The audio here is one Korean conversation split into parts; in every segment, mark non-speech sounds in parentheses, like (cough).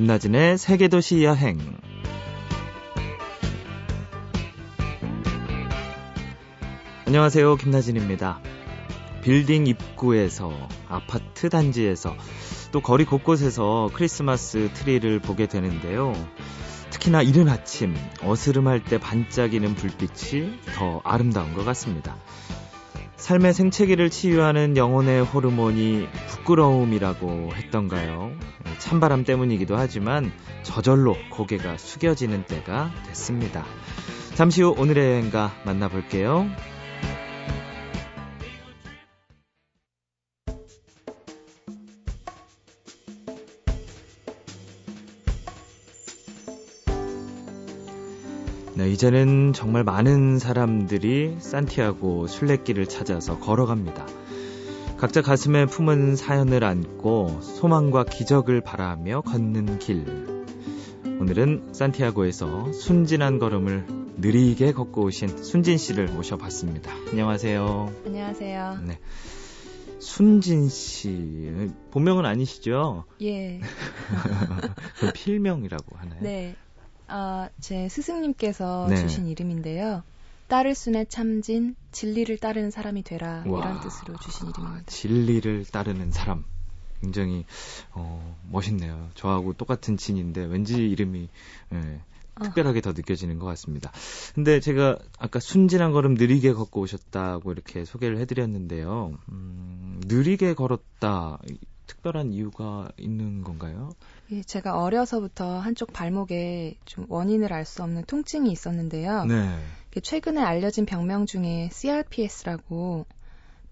김나진의 세계도시 여행. 안녕하세요. 김나진입니다. 빌딩 입구에서, 아파트 단지에서, 또 거리 곳곳에서 크리스마스 트리를 보게 되는데요. 특히나 이른 아침, 어스름할 때 반짝이는 불빛이 더 아름다운 것 같습니다. 삶의 생채기를 치유하는 영혼의 호르몬이 부끄러움이라고 했던가요? 찬바람 때문이기도 하지만 저절로 고개가 숙여지는 때가 됐습니다. 잠시 후 오늘의 여행가 만나볼게요. 이제는 정말 많은 사람들이 산티아고 순례길을 찾아서 걸어갑니다. 각자 가슴에 품은 사연을 안고 소망과 기적을 바라며 걷는 길. 오늘은 산티아고에서 순진한 걸음을 느리게 걷고 오신 순진 씨를 모셔봤습니다. 안녕하세요. 안녕하세요. 네. 순진 씨 본명은 아니시죠? 예. (laughs) 필명이라고 하나요? 네. 아, 제 스승님께서 네. 주신 이름인데요. 따를 순의 참진, 진리를 따르는 사람이 되라 와, 이런 뜻으로 주신 이름입니다. 진리를 따르는 사람. 굉장히 어, 멋있네요. 저하고 똑같은 진인데 왠지 이름이 예, 어. 특별하게 더 느껴지는 것 같습니다. 근데 제가 아까 순진한 걸음 느리게 걷고 오셨다고 이렇게 소개를 해드렸는데요. 음, 느리게 걸었다. 특별한 이유가 있는 건가요? 예, 제가 어려서부터 한쪽 발목에 좀 원인을 알 수 없는 통증이 있었는데요. 네. 최근에 알려진 병명 중에 CRPS라고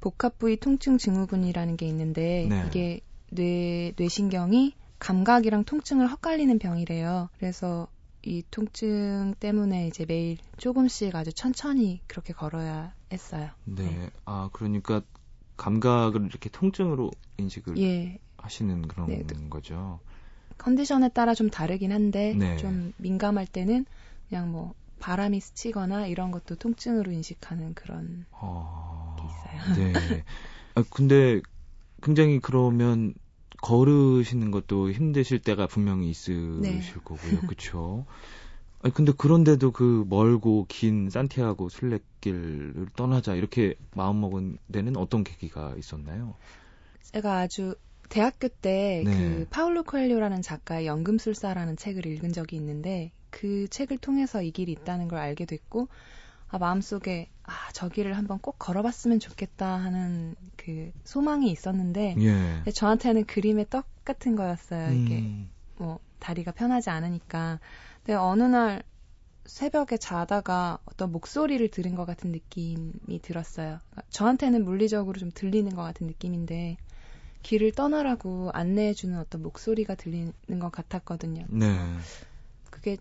복합부위 통증 증후군이라는 게 있는데 네. 이게 뇌 뇌신경이 감각이랑 통증을 헛갈리는 병이래요. 그래서 이 통증 때문에 이제 매일 조금씩 아주 천천히 그렇게 걸어야 했어요. 네. 네. 아, 그러니까 감각을 이렇게 통증으로 인식을 예. 하시는 그런 네. 거죠. 컨디션에 따라 좀 다르긴 한데 네. 좀 민감할 때는 그냥 뭐 바람이 스치거나 이런 것도 통증으로 인식하는 그런 어... 게 있어요. 네. 아, 근데 굉장히 그러면 걸으시는 것도 힘드실 때가 분명히 있으실 네. 거고요. (laughs) 그렇죠? 아니 근데 그런데도 그 멀고 긴 산티아고 순례길을 떠나자 이렇게 마음먹은 데는 어떤 계기가 있었나요? 제가 아주 대학교 때그 네. 파울로 코엘료라는 작가의 연금술사라는 책을 읽은 적이 있는데 그 책을 통해서 이 길이 있다는 걸 알게 됐고 아, 마음속에 아, 저 길을 한번 꼭 걸어봤으면 좋겠다 하는 그 소망이 있었는데 예. 저한테는 그림의 떡 같은 거였어요. 이게 음. 뭐 다리가 편하지 않으니까. 근데 어느 날 새벽에 자다가 어떤 목소리를 들은 것 같은 느낌이 들었어요. 그러니까 저한테는 물리적으로 좀 들리는 것 같은 느낌인데 길을 떠나라고 안내해주는 어떤 목소리가 들리는 것 같았거든요. 네. 그게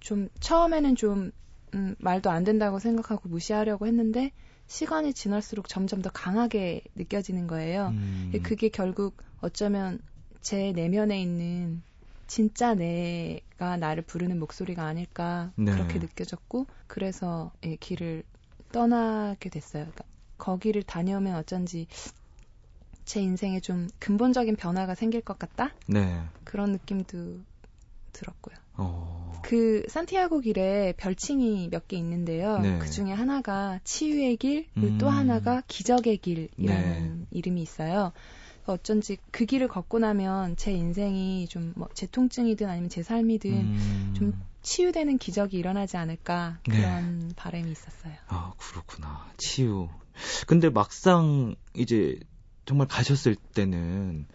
좀 처음에는 좀 음, 말도 안 된다고 생각하고 무시하려고 했는데 시간이 지날수록 점점 더 강하게 느껴지는 거예요. 음. 그게 결국 어쩌면 제 내면에 있는 진짜 내가 나를 부르는 목소리가 아닐까 네. 그렇게 느껴졌고 그래서 예, 길을 떠나게 됐어요. 그러니까 거기를 다녀오면 어쩐지 제 인생에 좀 근본적인 변화가 생길 것 같다? 네. 그런 느낌도 들었고요. 어... 그 산티아고 길에 별칭이 몇 개 있는데요. 네. 그 중에 하나가 치유의 길, 음... 또 하나가 기적의 길이라는 네. 이름이 있어요. 어쩐지 그 길을 걷고 나면 제 인생이 좀 뭐 제 통증이든 아니면 제 삶이든 음... 좀 치유되는 기적이 일어나지 않을까 네. 그런 네. 바람이 있었어요. 아 그렇구나 치유. 근데 막상 이제 정말 가셨을 때는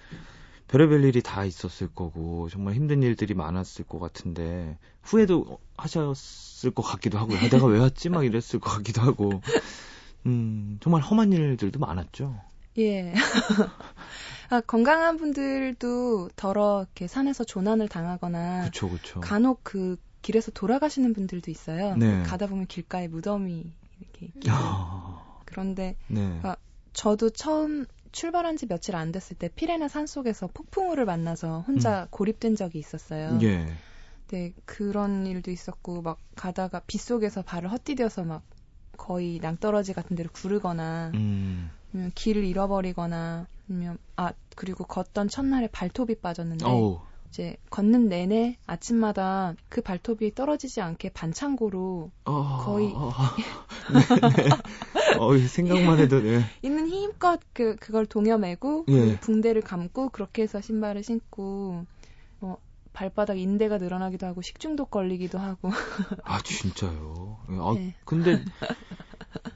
별의별 일이 다 있었을 거고 정말 힘든 일들이 많았을 것 같은데 후회도 하셨을 것 같기도 하고요. 아, 내가 왜 왔지? 막 이랬을 것 같기도 하고 음 정말 험한 일들도 많았죠. 예. (laughs) 아, 건강한 분들도 더러 이렇게 산에서 조난을 당하거나 그쵸, 그쵸. 간혹 그 길에서 돌아가시는 분들도 있어요. 네. 가다 보면 길가에 무덤이 이렇게 그런데 네. 아, 저도 처음 출발한 지 며칠 안 됐을 때 피레네 산 속에서 폭풍우를 만나서 혼자 음. 고립된 적이 있었어요. 예. 네, 그런 일도 있었고 막 가다가 빗속에서 발을 헛디뎌서 막 거의 낭떠러지 같은 데를 구르거나 음. 길을 잃어버리거나 아니면 아 그리고 걷던 첫날에 발톱이 빠졌는데 어우. 이제 걷는 내내 아침마다 그 발톱이 떨어지지 않게 반창고로 어, 거의 어, (laughs) 네, 네. 어, 생각만 해도 네. (laughs) 있는 힘껏 그 그걸 동여매고 예. 그 붕대를 감고 그렇게 해서 신발을 신고 뭐 발바닥 인대가 늘어나기도 하고 식중독 걸리기도 하고 (laughs) 아 진짜요? 아 네. 근데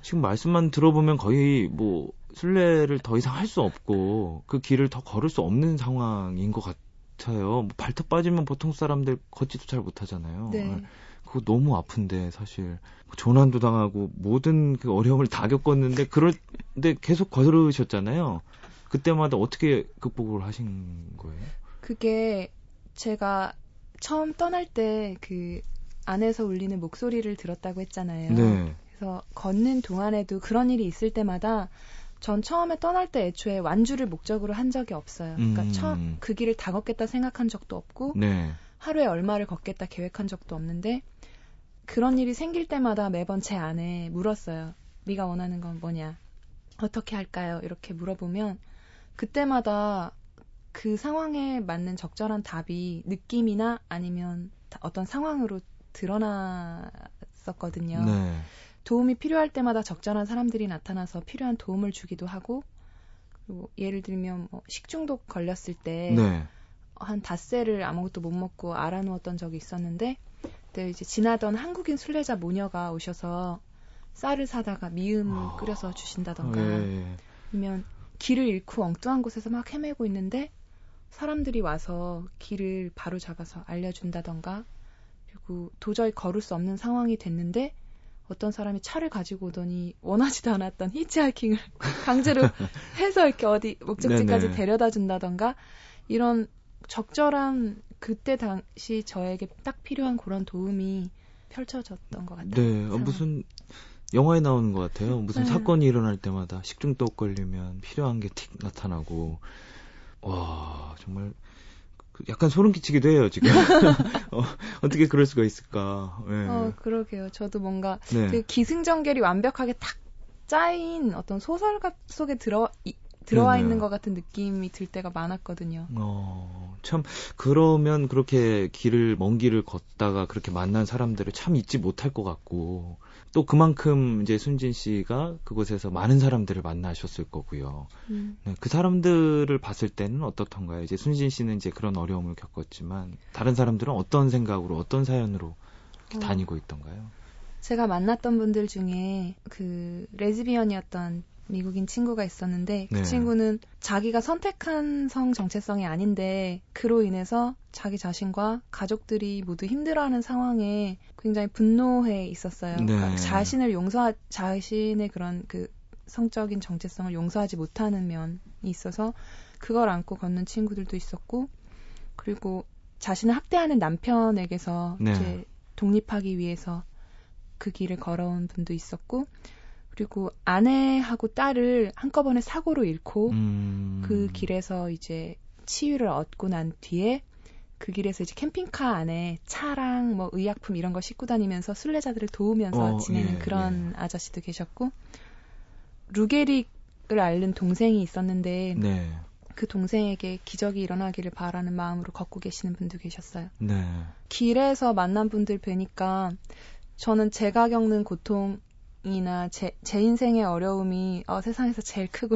지금 말씀만 들어보면 거의 뭐 순례를 더 이상 할 수 없고 그 길을 더 걸을 수 없는 상황인 것 같아요. 같아요. 뭐 발톱 빠지면 보통 사람들 걷지도 잘 못하잖아요. 네. 네. 그거 너무 아픈데 사실 조난도 당하고 모든 그 어려움을 다 겪었는데 그럴 때 계속 걸으셨잖아요. 그때마다 어떻게 극복을 하신 거예요? 그게 제가 처음 떠날 때 그 안에서 울리는 목소리를 들었다고 했잖아요. 네. 그래서 걷는 동안에도 그런 일이 있을 때마다 전 처음에 떠날 때 애초에 완주를 목적으로 한 적이 없어요. 그러니까 음. 처음 그 길을 다 걷겠다 생각한 적도 없고 네. 하루에 얼마를 걷겠다 계획한 적도 없는데 그런 일이 생길 때마다 매번 제 안에 물었어요. 네가 원하는 건 뭐냐? 어떻게 할까요? 이렇게 물어보면 그때마다 그 상황에 맞는 적절한 답이 느낌이나 아니면 어떤 상황으로 드러났었거든요. 네. 도움이 필요할 때마다 적절한 사람들이 나타나서 필요한 도움을 주기도 하고 그리고 예를 들면 뭐 식중독 걸렸을 때 네. 한 닷새를 아무것도 못 먹고 알아누웠던 적이 있었는데 그때 이제 지나던 한국인 순례자 모녀가 오셔서 쌀을 사다가 미음을 아... 끓여서 주신다던가 예, 예. 아니면 길을 잃고 엉뚱한 곳에서 막 헤매고 있는데 사람들이 와서 길을 바로 잡아서 알려준다던가 그리고 도저히 걸을 수 없는 상황이 됐는데 어떤 사람이 차를 가지고 오더니 원하지도 않았던 히치하이킹을 (laughs) 강제로 해서 이렇게 어디 목적지까지 데려다 준다던가 이런 적절한 그때 당시 저에게 딱 필요한 그런 도움이 펼쳐졌던 것 같아요. 네, 어, 무슨 영화에 나오는 것 같아요. 무슨 네. 사건이 일어날 때마다 식중독 걸리면 필요한 게 틱 나타나고 와 정말 그 약간 소름 끼치기도 해요, 지금. (laughs) 어, 어떻게 그럴 수가 있을까. 네. 어, 그러게요. 저도 뭔가 네. 그 기승전결이 완벽하게 탁 짜인 어떤 소설 속에 들어, 이, 들어와 네네. 있는 것 같은 느낌이 들 때가 많았거든요. 어, 참, 그러면 그렇게 길을, 먼 길을 걷다가 그렇게 만난 사람들을 참 잊지 못할 것 같고, 또 그만큼 이제 순진 씨가 그곳에서 많은 사람들을 만나셨을 거고요. 음. 네, 그 사람들을 봤을 때는 어떻던가요? 이제 순진 씨는 이제 그런 어려움을 겪었지만 다른 사람들은 어떤 생각으로 어떤 사연으로 어. 다니고 있던가요? 제가 만났던 분들 중에 그 레즈비언이었던 미국인 친구가 있었는데 그 네. 친구는 자기가 선택한 성 정체성이 아닌데 그로 인해서 자기 자신과 가족들이 모두 힘들어하는 상황에 굉장히 분노해 있었어요. 네. 그러니까 자신을 용서 자신의 그런 그 성적인 정체성을 용서하지 못하는 면이 있어서 그걸 안고 걷는 친구들도 있었고 그리고 자신을 학대하는 남편에게서 네. 이제 독립하기 위해서 그 길을 걸어온 분도 있었고 그리고 아내하고 딸을 한꺼번에 사고로 잃고 음. 그 길에서 이제 치유를 얻고 난 뒤에 그 길에서 이제 캠핑카 안에 차랑 뭐 의약품 이런 거 싣고 다니면서 순례자들을 도우면서 어, 지내는 예, 그런 예. 아저씨도 계셨고 루게릭을 앓는 동생이 있었는데 네. 그 동생에게 기적이 일어나기를 바라는 마음으로 걷고 계시는 분도 계셨어요. 네. 길에서 만난 분들 뵈니까 저는 제가 겪는 고통 이나 제, 제 인생의 어려움이 어, 세상에서 제일 크고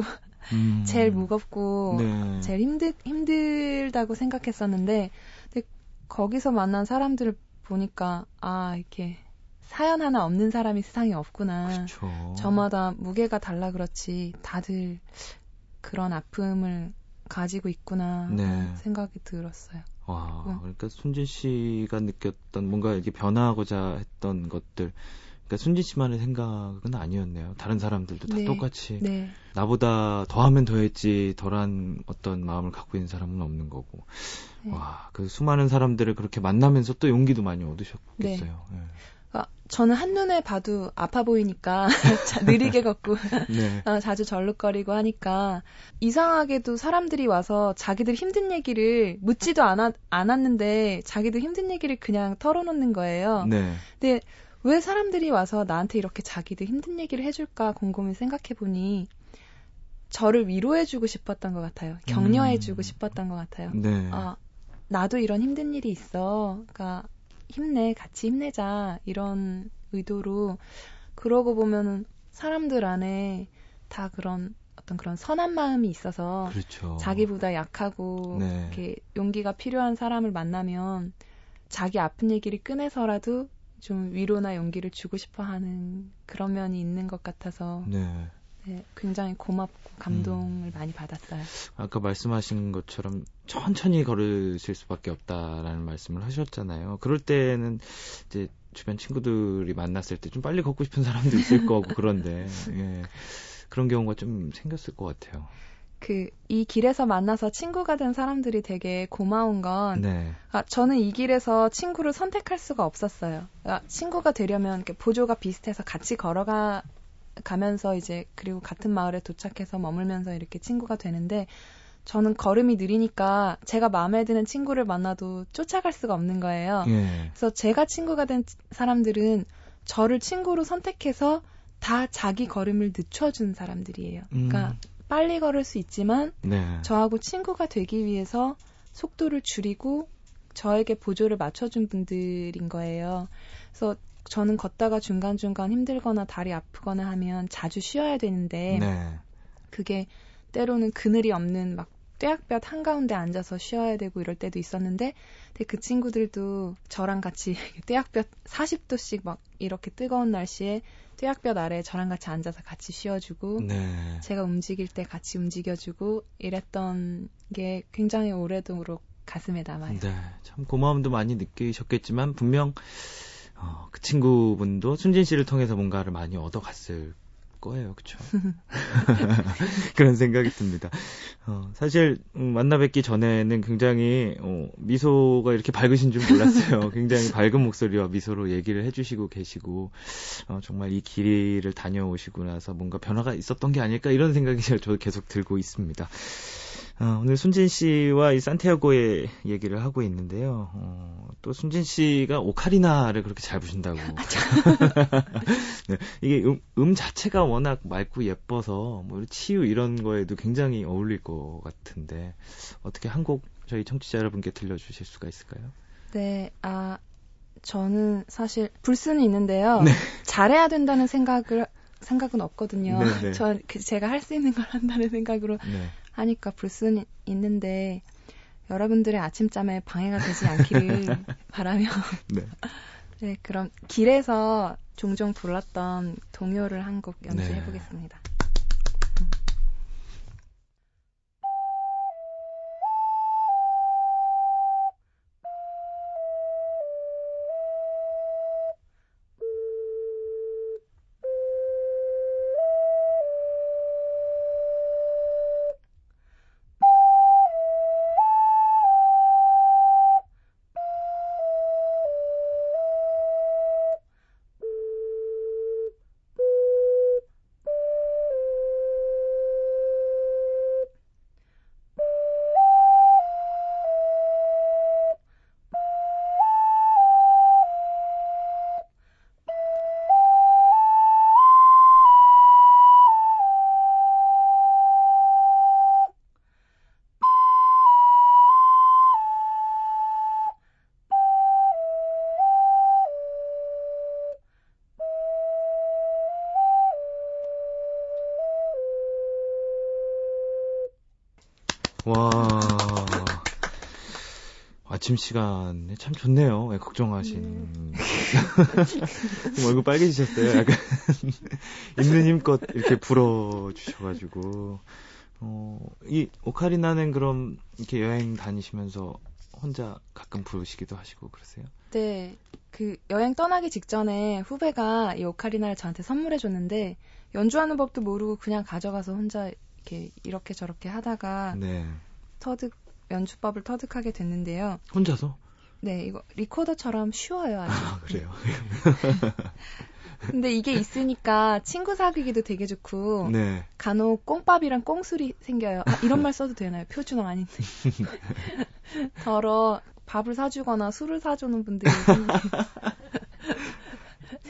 음. (laughs) 제일 무겁고 네. 제일 힘들 힘들다고 생각했었는데 근데 거기서 만난 사람들을 보니까 아 이렇게 사연 하나 없는 사람이 세상에 없구나. 그쵸. 저마다 무게가 달라 그렇지 다들 그런 아픔을 가지고 있구나 네. 생각이 들었어요. 와, 그러니까 순진 씨가 느꼈던 뭔가 이렇게 변화하고자 했던 것들 그러니까 순진 씨만의 생각은 아니었네요. 다른 사람들도 다 네. 똑같이 네. 나보다 더하면 더했지 덜한 어떤 마음을 갖고 있는 사람은 없는 거고. 네. 와, 그 수많은 사람들을 그렇게 만나면서 또 용기도 많이 얻으셨겠어요. 네. 그러니까 저는 한눈에 봐도 아파 보이니까 (laughs) 느리게 걷고 (laughs) 네. 어, 자주 절룩거리고 하니까 이상하게도 사람들이 와서 자기들 힘든 얘기를 묻지도 않았, 않았는데 자기도 힘든 얘기를 그냥 털어놓는 거예요. 네. 근데 왜 사람들이 와서 나한테 이렇게 자기들 힘든 얘기를 해줄까 곰곰이 생각해보니 저를 위로해주고 싶었던 것 같아요. 격려해주고 음. 싶었던 것 같아요. 네. 아, 나도 이런 힘든 일이 있어. 그러니까 힘내, 같이 힘내자 이런 의도로 그러고 보면은 사람들 안에 다 그런 어떤 그런 선한 마음이 있어서 그렇죠. 자기보다 약하고 네. 이렇게 용기가 필요한 사람을 만나면 자기 아픈 얘기를 꺼내서라도 좀 위로나 용기를 주고 싶어 하는 그런 면이 있는 것 같아서 네. 네, 굉장히 고맙고 감동을 음. 많이 받았어요. 아까 말씀하신 것처럼 천천히 걸으실 수밖에 없다라는 말씀을 하셨잖아요. 그럴 때는 이제 주변 친구들이 만났을 때 좀 빨리 걷고 싶은 사람도 있을 거고 그런데 (laughs) 예, 그런 경우가 좀 생겼을 것 같아요. 그 이 길에서 만나서 친구가 된 사람들이 되게 고마운 건 네. 아, 저는 이 길에서 친구를 선택할 수가 없었어요. 아, 친구가 되려면 이렇게 보조가 비슷해서 같이 걸어가 가면서 이제 그리고 같은 마을에 도착해서 머물면서 이렇게 친구가 되는데 저는 걸음이 느리니까 제가 마음에 드는 친구를 만나도 쫓아갈 수가 없는 거예요. 예. 그래서 제가 친구가 된 사람들은 저를 친구로 선택해서 다 자기 걸음을 늦춰준 사람들이에요. 그러니까 음. 빨리 걸을 수 있지만 네. 저하고 친구가 되기 위해서 속도를 줄이고 저에게 보조를 맞춰준 분들인 거예요. 그래서 저는 걷다가 중간중간 힘들거나 다리 아프거나 하면 자주 쉬어야 되는데 네. 그게 때로는 그늘이 없는 막 뙤약볕 한가운데 앉아서 쉬어야 되고 이럴 때도 있었는데 근데 그 친구들도 저랑 같이 (laughs) 뙤약볕 40도씩 막 이렇게 뜨거운 날씨에 뙤약볕 아래 저랑 같이 앉아서 같이 쉬어주고 네. 제가 움직일 때 같이 움직여주고 이랬던 게 굉장히 오래도록 가슴에 남아요. 네, 참 고마움도 많이 느끼셨겠지만 분명 어, 그 친구분도 순진 씨를 통해서 뭔가를 많이 얻어갔을 거예요, 그쵸? (laughs) (laughs) 그런 생각이 듭니다. 어, 사실 음, 만나 뵙기 전에는 굉장히 어, 미소가 이렇게 밝으신 줄 몰랐어요. (laughs) 굉장히 밝은 목소리와 미소로 얘기를 해주시고 계시고 어, 정말 이 길을 다녀오시고 나서 뭔가 변화가 있었던 게 아닐까 이런 생각이 저도 계속 들고 있습니다. 어, 오늘 순진 씨와 이 산티아고의 얘기를 하고 있는데요. 어, 또 순진 씨가 오카리나를 그렇게 잘 부신다고. (laughs) 네, 이게 음, 음, 자체가 워낙 맑고 예뻐서 뭐 치유 이런 거에도 굉장히 어울릴 것 같은데 어떻게 한 곡 저희 청취자 여러분께 들려주실 수가 있을까요? 네, 아 저는 사실 불스는 있는데요. 네. 잘해야 된다는 생각을 생각은 없거든요. 네, 네. 저그 제가 할 수 있는 걸 한다는 생각으로 네. 하니까 불순 있는데 여러분들의 아침잠에 방해가 되지 않기를 (laughs) 바라며 네. 네, 그럼 길에서 종종 불렀던 동요를 한 곡 연주해 네. 보겠습니다. 아침 시간에 참 좋네요. 왜 걱정하신. 음. (laughs) 얼굴 빨개지셨어요. 약간 (laughs) 있는 힘껏 이렇게 불어주셔가지고. 어, 이 오카리나는 그럼 이렇게 여행 다니시면서 혼자 가끔 부르시기도 하시고 그러세요? 네. 그 여행 떠나기 직전에 후배가 이 오카리나를 저한테 선물해 줬는데 연주하는 법도 모르고 그냥 가져가서 혼자 이렇게 이렇게 저렇게 하다가 네. 터득 연주법을 터득하게 됐는데요. 혼자서? 네, 이거 리코더처럼 쉬워요. 아주. 아, 그래요. (laughs) 근데 이게 있으니까 친구 사귀기도 되게 좋고 네. 간혹 꽁밥이랑 꽁술이 생겨요. 아, 이런 말 써도 되나요? 표준어 아닌데. (laughs) 더러 밥을 사주거나 술을 사주는 분들이 (laughs)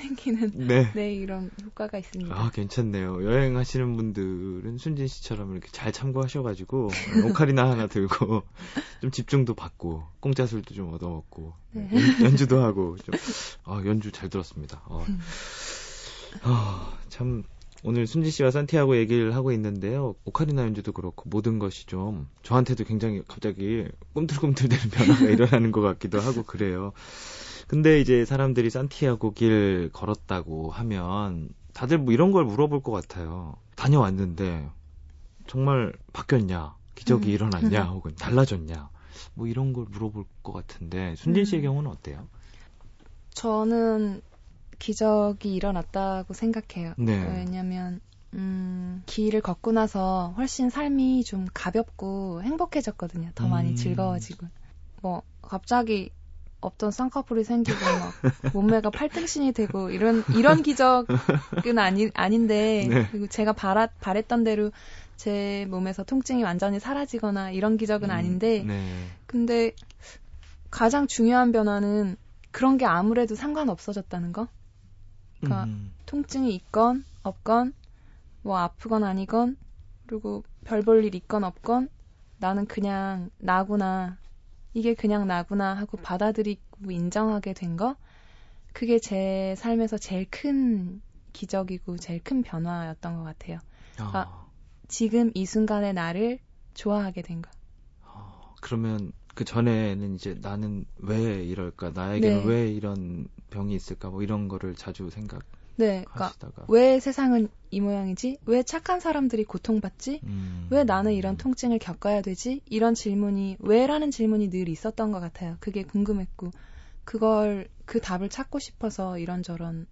생기는 (laughs) 네. 네. 이런 효과가 있습니다. 아 괜찮네요. 여행하시는 분들은 순진 씨처럼 이렇게 잘 참고하셔가지고 오카리나 하나 들고 (laughs) 좀 집중도 받고 공짜 술도 좀 얻어먹고 네. 연, 주도 하고 좀 아, 연주 잘 들었습니다. 어. 아, 참 오늘 순진 씨와 산티아고 얘기를 하고 있는데요. 오카리나 연주도 그렇고 모든 것이 좀 저한테도 굉장히 갑자기 꿈틀꿈틀대는 변화가 (laughs) 일어나는 것 같기도 하고 그래요. 근데 이제 사람들이 산티아고 길 걸었다고 하면 다들 뭐 이런 걸 물어볼 것 같아요. 다녀왔는데 정말 바뀌었냐? 기적이 음. 일어났냐? (laughs) 혹은 달라졌냐? 뭐 이런 걸 물어볼 것 같은데 순진 씨의 음. 경우는 어때요? 저는 기적이 일어났다고 생각해요. 네. 왜냐면 음, 길을 걷고 나서 훨씬 삶이 좀 가볍고 행복해졌거든요. 더 많이 음. 즐거워지고. 뭐 갑자기 없던 쌍꺼풀이 생기고 막 몸매가 팔등신이 되고 이런 이런 기적은 아니 아닌데 네. 그리고 제가 바라, 바랬던 대로 제 몸에서 통증이 완전히 사라지거나 이런 기적은 음, 아닌데 네. 근데 가장 중요한 변화는 그런 게 아무래도 상관없어졌다는 거. 그러니까 음. 통증이 있건 없건 뭐 아프건 아니건 그리고 별 볼 일 있건 없건 나는 그냥 나구나 이게 그냥 나구나 하고 받아들이고 인정하게 된 거 그게 제 삶에서 제일 큰 기적이고 제일 큰 변화였던 것 같아요. 그러니까 아. 지금 이 순간의 나를 좋아하게 된 거. 아, 그러면 그 전에는 이제 나는 왜 이럴까, 나에게는 네. 왜 이런 병이 있을까, 뭐 이런 거를 자주 생각. 네, 그러니까 왜 세상은 이 모양이지? 왜 착한 사람들이 고통받지? 음. 왜 나는 이런 통증을 겪어야 되지? 이런 질문이 왜라는 질문이 늘 있었던 것 같아요. 그게 궁금했고 그걸 그 답을 찾고 싶어서 이런저런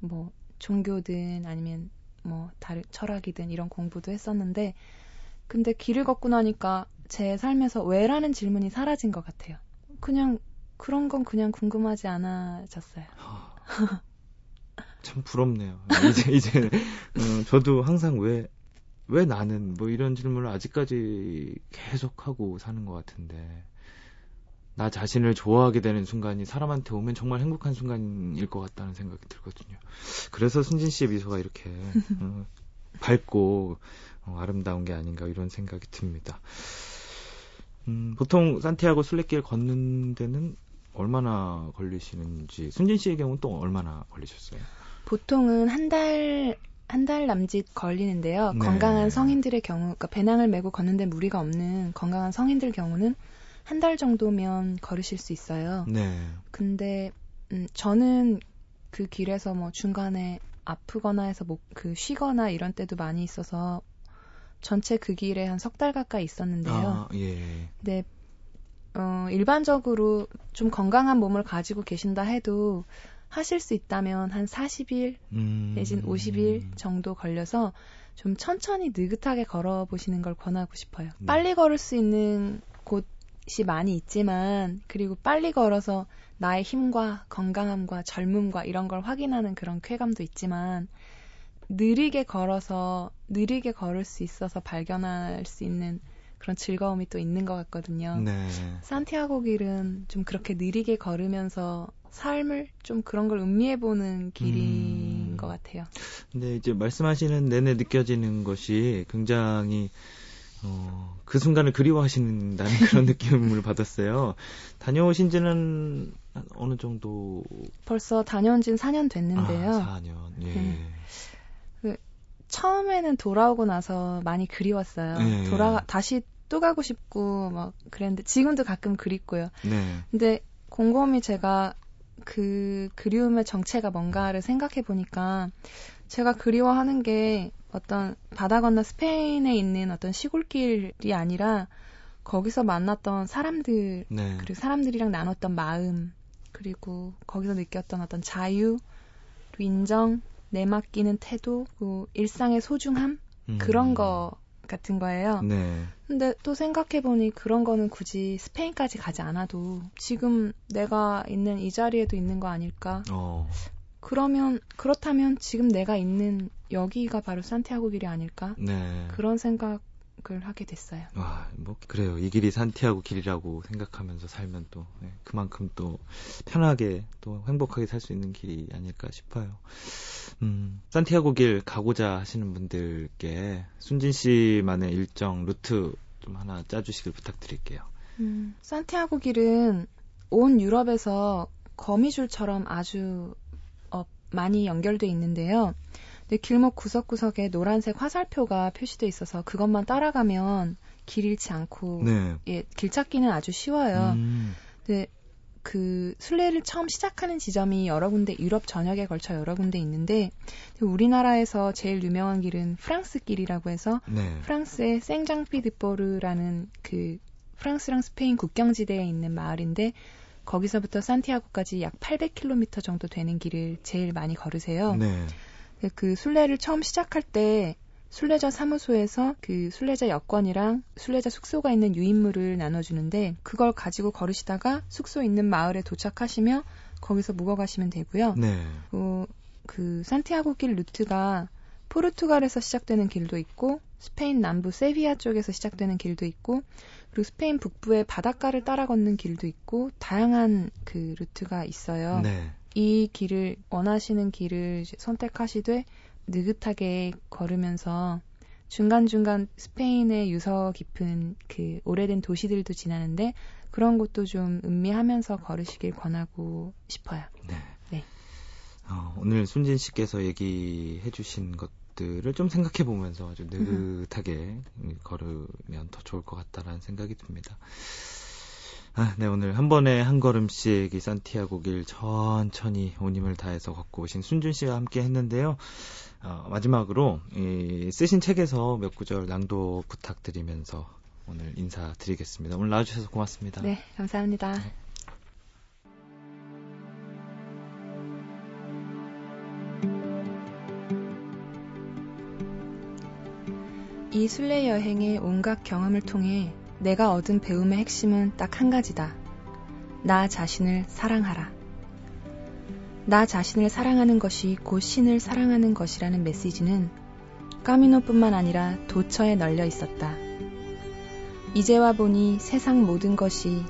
뭐 종교든 아니면 뭐 다른 철학이든 이런 공부도 했었는데 근데 길을 걷고 나니까 제 삶에서 왜라는 질문이 사라진 것 같아요. 그냥 그런 건 그냥 궁금하지 않아졌어요. 참 부럽네요. (laughs) 이제 이제 음, 저도 항상 왜왜 나는 뭐 이런 질문을 아직까지 계속 하고 사는 것 같은데 나 자신을 좋아하게 되는 순간이 사람한테 오면 정말 행복한 순간일 것 같다는 생각이 들거든요. 그래서 순진 씨의 미소가 이렇게 어, 밝고 어, 아름다운 게 아닌가 이런 생각이 듭니다. 음, 보통 산티아고 순례길 걷는 데는 얼마나 걸리시는지 순진 씨의 경우는 또 얼마나 걸리셨어요? 보통은 한 달, 한 달 남짓 걸리는데요. 네. 건강한 성인들의 경우, 그러니까 배낭을 메고 걷는데 무리가 없는 건강한 성인들 경우는 한 달 정도면 걸으실 수 있어요. 네. 근데, 음, 저는 그 길에서 뭐 중간에 아프거나 해서 뭐 그 쉬거나 이런 때도 많이 있어서 전체 그 길에 한 석 달 가까이 있었는데요. 아, 예. 네. 어, 일반적으로 좀 건강한 몸을 가지고 계신다 해도 하실 수 있다면 한 40일 음. 내진 50일 정도 걸려서 좀 천천히 느긋하게 걸어 보시는 걸 권하고 싶어요. 네. 빨리 걸을 수 있는 곳이 많이 있지만 그리고 빨리 걸어서 나의 힘과 건강함과 젊음과 이런 걸 확인하는 그런 쾌감도 있지만 느리게 걸어서 느리게 걸을 수 있어서 발견할 수 있는 그런 즐거움이 또 있는 것 같거든요. 네. 산티아고 길은 좀 그렇게 느리게 걸으면서 삶을 좀 그런 걸 음미해보는 길인 음. 것 같아요. 근데 이제 말씀하시는 내내 느껴지는 것이 굉장히 어, 그 순간을 그리워하신다는 (laughs) 그런 느낌을 받았어요. 다녀오신 지는 어느 정도? 벌써 다녀온 지는 4년 됐는데요. 아, 4년, 예. 네. 그, 처음에는 돌아오고 나서 많이 그리웠어요. 네. 돌아, 다시 또 가고 싶고, 막, 그랬는데, 지금도 가끔 그립고요. 네. 근데 곰곰이 제가 그 그리움의 정체가 뭔가를 생각해 보니까 제가 그리워하는 게 어떤 바다 건너 스페인에 있는 어떤 시골길이 아니라 거기서 만났던 사람들 네. 그리고 사람들이랑 나눴던 마음 그리고 거기서 느꼈던 어떤 자유 인정 내맡기는 태도 그 일상의 소중함 음. 그런 거 같은 거예요. 네. 근데 또 생각해보니 그런 거는 굳이 스페인까지 가지 않아도 지금 내가 있는 이 자리에도 있는 거 아닐까? 어. 그러면 그렇다면 지금 내가 있는 여기가 바로 산티아고 길이 아닐까? 네. 그런 생각 생각을 하게 됐어요. 와, 뭐 그래요. 이 길이 산티아고 길이라고 생각하면서 살면 또 네, 그만큼 또 편하게 또 행복하게 살 수 있는 길이 아닐까 싶어요. 음, 산티아고 길 가고자 하시는 분들께 순진 씨만의 일정 루트 좀 하나 짜주시길 부탁드릴게요. 음, 산티아고 길은 온 유럽에서 거미줄처럼 아주 어, 많이 연결돼 있는데요. 근데 길목 구석구석에 노란색 화살표가 표시돼 있어서 그것만 따라가면 길 잃지 않고 네. 예, 길 찾기는 아주 쉬워요. 음. 근데 그 순례를 처음 시작하는 지점이 여러 군데 유럽 전역에 걸쳐 여러 군데 있는데 우리나라에서 제일 유명한 길은 프랑스 길이라고 해서 네. 프랑스의 생장피드보르라는 그 프랑스랑 스페인 국경지대에 있는 마을인데 거기서부터 산티아고까지 약 800km 정도 되는 길을 제일 많이 걸으세요. 네. 그 순례를 처음 시작할 때 순례자 사무소에서 그 순례자 여권이랑 순례자 숙소가 있는 유인물을 나눠주는데 그걸 가지고 걸으시다가 숙소 있는 마을에 도착하시며 거기서 묵어 가시면 되고요. 네. 어, 그 산티아고 길 루트가 포르투갈에서 시작되는 길도 있고 스페인 남부 세비야 쪽에서 시작되는 길도 있고 그리고 스페인 북부의 바닷가를 따라 걷는 길도 있고 다양한 그 루트가 있어요. 네. 이 길을 원하시는 길을 선택하시되 느긋하게 걸으면서 중간중간 스페인의 유서 깊은 그 오래된 도시들도 지나는데 그런 곳도 좀 음미하면서 걸으시길 권하고 싶어요. 네. 네. 어, 오늘 순진 씨께서 얘기해 주신 것 것들을 좀 생각해 보면서 아주 느긋하게 걸으면 더 좋을 것 같다라는 생각이 듭니다. 아, 네, 오늘 한 번에 한 걸음씩 이 산티아고 길 천천히 온 힘을 다해서 걷고 오신 순준 씨와 함께 했는데요. 어, 마지막으로 이 쓰신 책에서 몇 구절 낭독 부탁드리면서 오늘 인사드리겠습니다. 오늘 나와주셔서 고맙습니다. 네, 감사합니다. 네. 이 순례 여행의 온갖 경험을 통해 내가 얻은 배움의 핵심은 딱 한 가지다. 나 자신을 사랑하라. 나 자신을 사랑하는 것이 곧 신을 사랑하는 것이라는 메시지는 까미노뿐만 아니라 도처에 널려 있었다. 이제와 보니 세상 모든 것이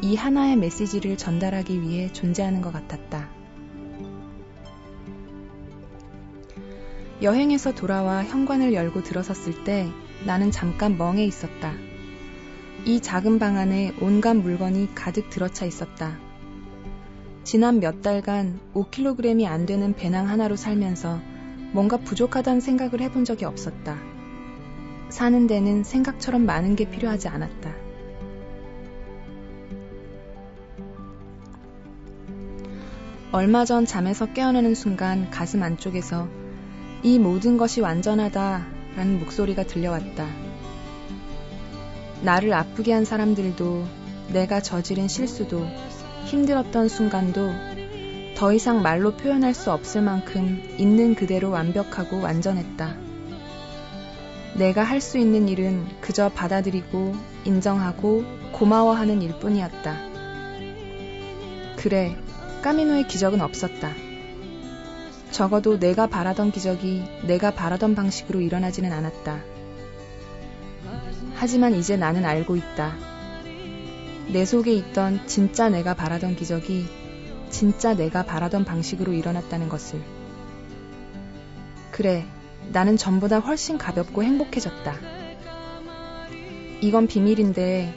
이 하나의 메시지를 전달하기 위해 존재하는 것 같았다. 여행에서 돌아와 현관을 열고 들어섰을 때 나는 잠깐 멍해 있었다. 이 작은 방 안에 온갖 물건이 가득 들어차 있었다. 지난 몇 달간 5kg이 안 되는 배낭 하나로 살면서 뭔가 부족하다는 생각을 해본 적이 없었다. 사는 데는 생각처럼 많은 게 필요하지 않았다. 얼마 전 잠에서 깨어나는 순간 가슴 안쪽에서 이 모든 것이 완전하다 라는 목소리가 들려왔다. 나를 아프게 한 사람들도 내가 저지른 실수도 힘들었던 순간도 더 이상 말로 표현할 수 없을 만큼 있는 그대로 완벽하고 완전했다. 내가 할 수 있는 일은 그저 받아들이고 인정하고 고마워하는 일 뿐이었다. 그래, 까미노의 기적은 없었다. 적어도 내가 바라던 기적이 내가 바라던 방식으로 일어나지는 않았다. 하지만 이제 나는 알고 있다. 내 속에 있던 진짜 내가 바라던 기적이 진짜 내가 바라던 방식으로 일어났다는 것을. 그래, 나는 전보다 훨씬 가볍고 행복해졌다. 이건 비밀인데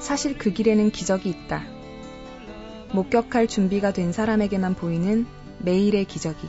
사실 그 길에는 기적이 있다. 목격할 준비가 된 사람에게만 보이는 매일의 기적이.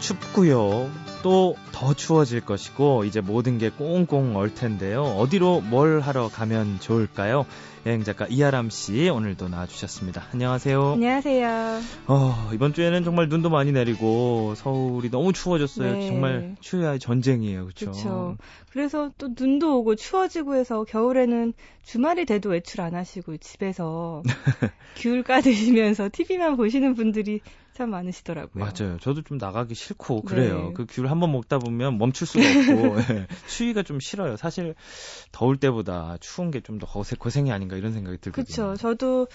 춥고요. 또 더 추워질 것이고 이제 모든 게 꽁꽁 얼 텐데요. 어디로 뭘 하러 가면 좋을까요? 여행 작가 이하람 씨 오늘도 나와주셨습니다. 안녕하세요. 안녕하세요. 어, 이번 주에는 정말 눈도 많이 내리고 서울이 너무 추워졌어요. 네. 정말 추위와의 전쟁이에요, 그렇죠? 그렇죠. 그래서 또 눈도 오고 추워지고 해서 겨울에는 주말이 돼도 외출 안 하시고 집에서 (laughs) 귤 까드시면서 TV만 보시는 분들이 참 많으시더라고요. 맞아요. 저도 좀 나가기 싫고 그래요. 네. 그 귤 한번 먹다 보면 멈출 수가 없고 네. (laughs) 추위가 좀 싫어요. 사실 더울 때보다 추운 게 좀 더 고생이 아닌가 이런 생각이 들거든요. 그렇죠. 저도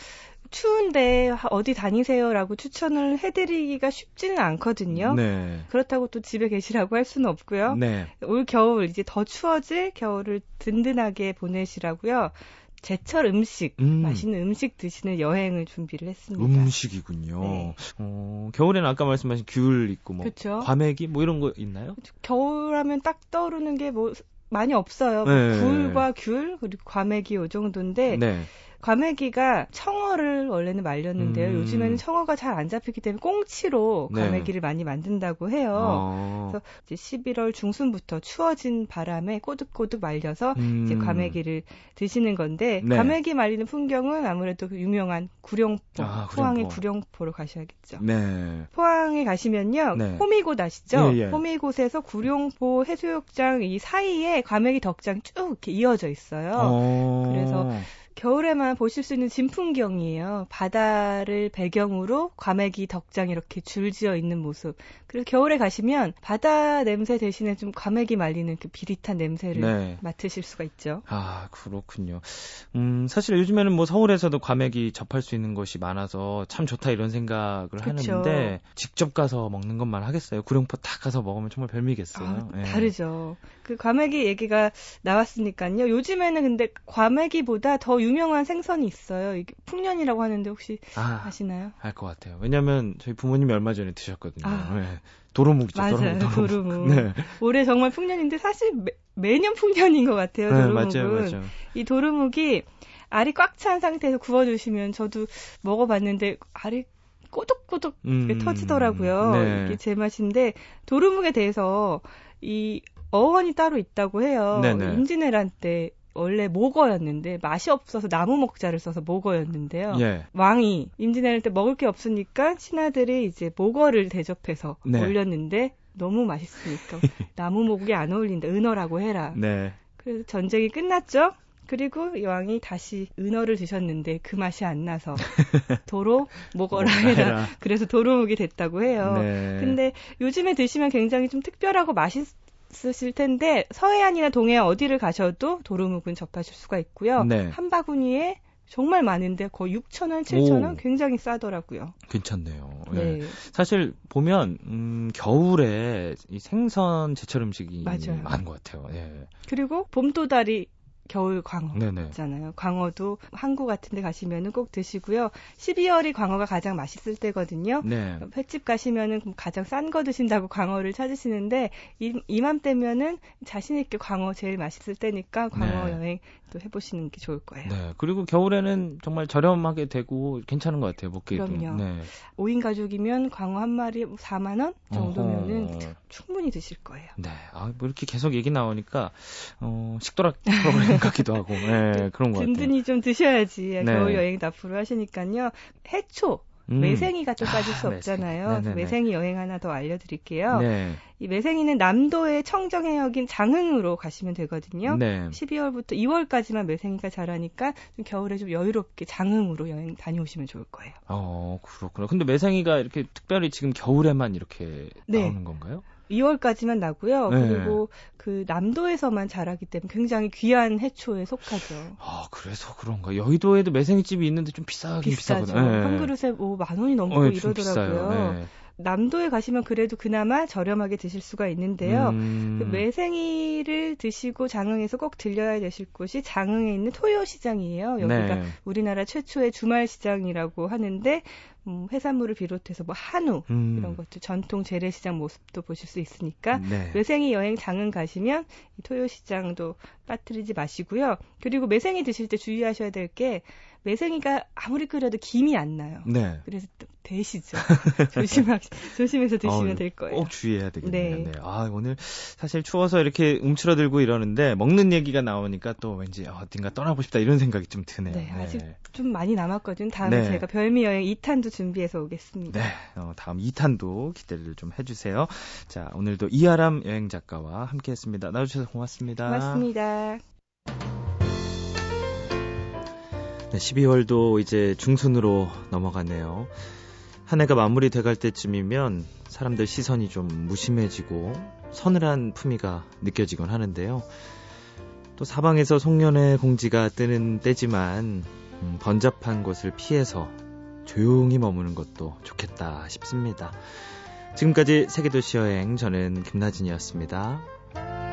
추운데 어디 다니세요라고 추천을 해드리기가 쉽지는 않거든요. 네. 그렇다고 또 집에 계시라고 할 수는 없고요. 네. 올 겨울 이제 더 추워질 겨울을 든든하게 보내시라고요. 제철 음식, 음. 맛있는 음식 드시는 여행을 준비를 했습니다. 음식이군요. 네. 어, 겨울에는 아까 말씀하신 귤 있고 뭐 그쵸? 과메기 뭐 이런 거 있나요? 겨울하면 딱 떠오르는 게 뭐 많이 없어요. 네. 굴과 귤 그리고 과메기 요 정도인데 네. 과메기가 청어를 원래는 말렸는데요. 음. 요즘에는 청어가 잘 안 잡히기 때문에 꽁치로 네. 과메기를 네. 많이 만든다고 해요. 어. 그래서 이제 11월 중순부터 추워진 바람에 꼬득꼬득 말려서 음. 이제 과메기를 드시는 건데 네. 과메기 말리는 풍경은 아무래도 그 유명한 구룡포, 아, 포항의 구룡포로 가셔야겠죠. 네. 포항에 가시면요. 네. 호미곶 아시죠? 예, 예. 호미곶에서 구룡포 해수욕장 이 사이에 과메기 덕장 쭉 이렇게 이어져 있어요. 어. 그래서 겨울에만 보실 수 있는 진풍경이에요. 바다를 배경으로 과메기 덕장 이렇게 줄지어 있는 모습. 그리고 겨울에 가시면 바다 냄새 대신에 좀 과메기 말리는 그 비릿한 냄새를 네. 맡으실 수가 있죠. 아, 그렇군요. 음, 사실 요즘에는 뭐 서울에서도 과메기 접할 수 있는 곳이 많아서 참 좋다 이런 생각을 그쵸. 하는데 직접 가서 먹는 것만 하겠어요. 구룡포 딱 가서 먹으면 정말 별미겠어요. 아, 네. 다르죠. 그 과메기 얘기가 나왔으니까요. 요즘에는 근데 과메기보다 더 유명한 생선이 있어요. 이게 풍년이라고 하는데 혹시 아, 시나요 알 것 같아요. 왜냐하면 저희 부모님이 얼마 전에 드셨거든요. 아. 네. 도루묵이죠. 맞아요. 도루묵. 도루묵. 네. 올해 정말 풍년인데 사실 매, 년 풍년인 것 같아요. 네, 도루묵은. 맞아요, 맞아요. 이 도루묵이 알이 꽉 찬 상태에서 구워주시면 저도 먹어봤는데 알이 꼬독꼬독 음, 터지더라고요. 네. 이게 제 맛인데 도루묵에 대해서 이 어원이 따로 있다고 해요. 네네. 임진왜란 때 원래 모거였는데 맛이 없어서 나무 목자를 써서 모거였는데요. 예. 왕이 임진왜란 때 먹을 게 없으니까 신하들이 이제 모거를 대접해서 네. 올렸는데 너무 맛있으니까 (laughs) 나무 목이 안 어울린다. 은어라고 해라. 네. 그래서 전쟁이 끝났죠. 그리고 왕이 다시 은어를 드셨는데 그 맛이 안 나서 (laughs) 도로 모거라 해라. 그래서 도루묵이 됐다고 해요. 네. 근데 요즘에 드시면 굉장히 좀 특별하고 맛있 쓰실 텐데 서해안이나 동해안 어디를 가셔도 도루묵은 접하실 수가 있고요. 네. 한 바구니에 정말 많은데 거의 6,000원, 7,000원 굉장히 싸더라고요. 괜찮네요. 네. 네. 사실 보면 음, 겨울에 이 생선 제철 음식이 맞아요. 많은 것 같아요. 예. 그리고 봄도다리 겨울 광어 네네. 있잖아요. 광어도 항구 같은 데 가시면은 꼭 드시고요. 12월이 광어가 가장 맛있을 때거든요. 네. 횟집 가시면은 가장 싼 거 드신다고 광어를 찾으시는데 이, 이맘때면은 자신 있게 광어 제일 맛있을 때니까 광어 네. 여행 또 해보시는 게 좋을 거예요. 네. 그리고 겨울에는 정말 저렴하게 되고 괜찮은 것 같아요. 먹기도. 그럼요. 네. 5인 가족이면 광어 한 마리 4만 원 정도면은 어허. 충분히 드실 거예요. 네. 아, 뭐 이렇게 계속 얘기 나오니까 어, 식도락 프로그램 같기도 하고 네, 그런 것 같아요. 든든히 좀 드셔야지 네. 겨울 여행 앞으로 하시니까요. 해초 음. 매생이가 또 빠질 아, 수 없잖아요. 매생. 매생이 여행 하나 더 알려드릴게요. 네. 이 매생이는 남도의 청정 해역인 장흥으로 가시면 되거든요. 네. 12월부터 2월까지만 매생이가 자라니까 좀 겨울에 좀 여유롭게 장흥으로 여행 다녀오시면 좋을 거예요. 어, 그렇구나. 근데 매생이가 이렇게 특별히 지금 겨울에만 이렇게 네. 나오는 건가요? 2월까지만 나고요. 네. 그리고 그 남도에서만 자라기 때문에 굉장히 귀한 해초에 속하죠. 아 그래서 그런가. 여의도에도 매생이집이 있는데 좀 비싸긴 비싸죠. 비싸거든요. 네. 한 그릇에 뭐 만 원이 넘고 어, 이러더라고요. 네. 남도에 가시면 그래도 그나마 저렴하게 드실 수가 있는데요. 음... 그 매생이를 드시고 장흥에서 꼭 들려야 되실 곳이 장흥에 있는 토요시장이에요. 여기가 네. 우리나라 최초의 주말 시장이라고 하는데 음, 해산물을 비롯해서 뭐 한우 음. 이런 것들 전통 재래시장 모습도 보실 수 있으니까 네. 매생이 여행 장흥 가시면 이 토요시장도 빠뜨리지 마시고요. 그리고 매생이 드실 때 주의하셔야 될 게 매생이가 아무리 끓여도 김이 안 나요. 네. 그래서 되시죠. (laughs) 조심하 조심해서 드시면 어, 될 거예요. 꼭 주의해야 되겠네요. 네. 네. 아 오늘 사실 추워서 이렇게 움츠러들고 이러는데 먹는 얘기가 나오니까 또 왠지 어딘가 떠나고 싶다 이런 생각이 좀 드네요. 네, 아직 네. 좀 많이 남았거든요. 다음에 네. 제가 별미 여행 2탄도 준비해서 오겠습니다. 네, 어, 다음 2탄도 기대를 좀 해주세요. 자 오늘도 이하람 여행 작가와 함께 했습니다. 나와주셔서 고맙습니다. 고맙습니다. 네, 12월도 이제 중순으로 넘어가네요. 한 해가 마무리돼 갈 때쯤이면 사람들 시선이 좀 무심해지고 서늘한 품위가 느껴지곤 하는데요. 또 사방에서 송년회 공지가 뜨는 때지만 음, 번잡한 곳을 피해서 조용히 머무는 것도 좋겠다 싶습니다. 지금까지 세계도시 여행 저는 김나진이었습니다.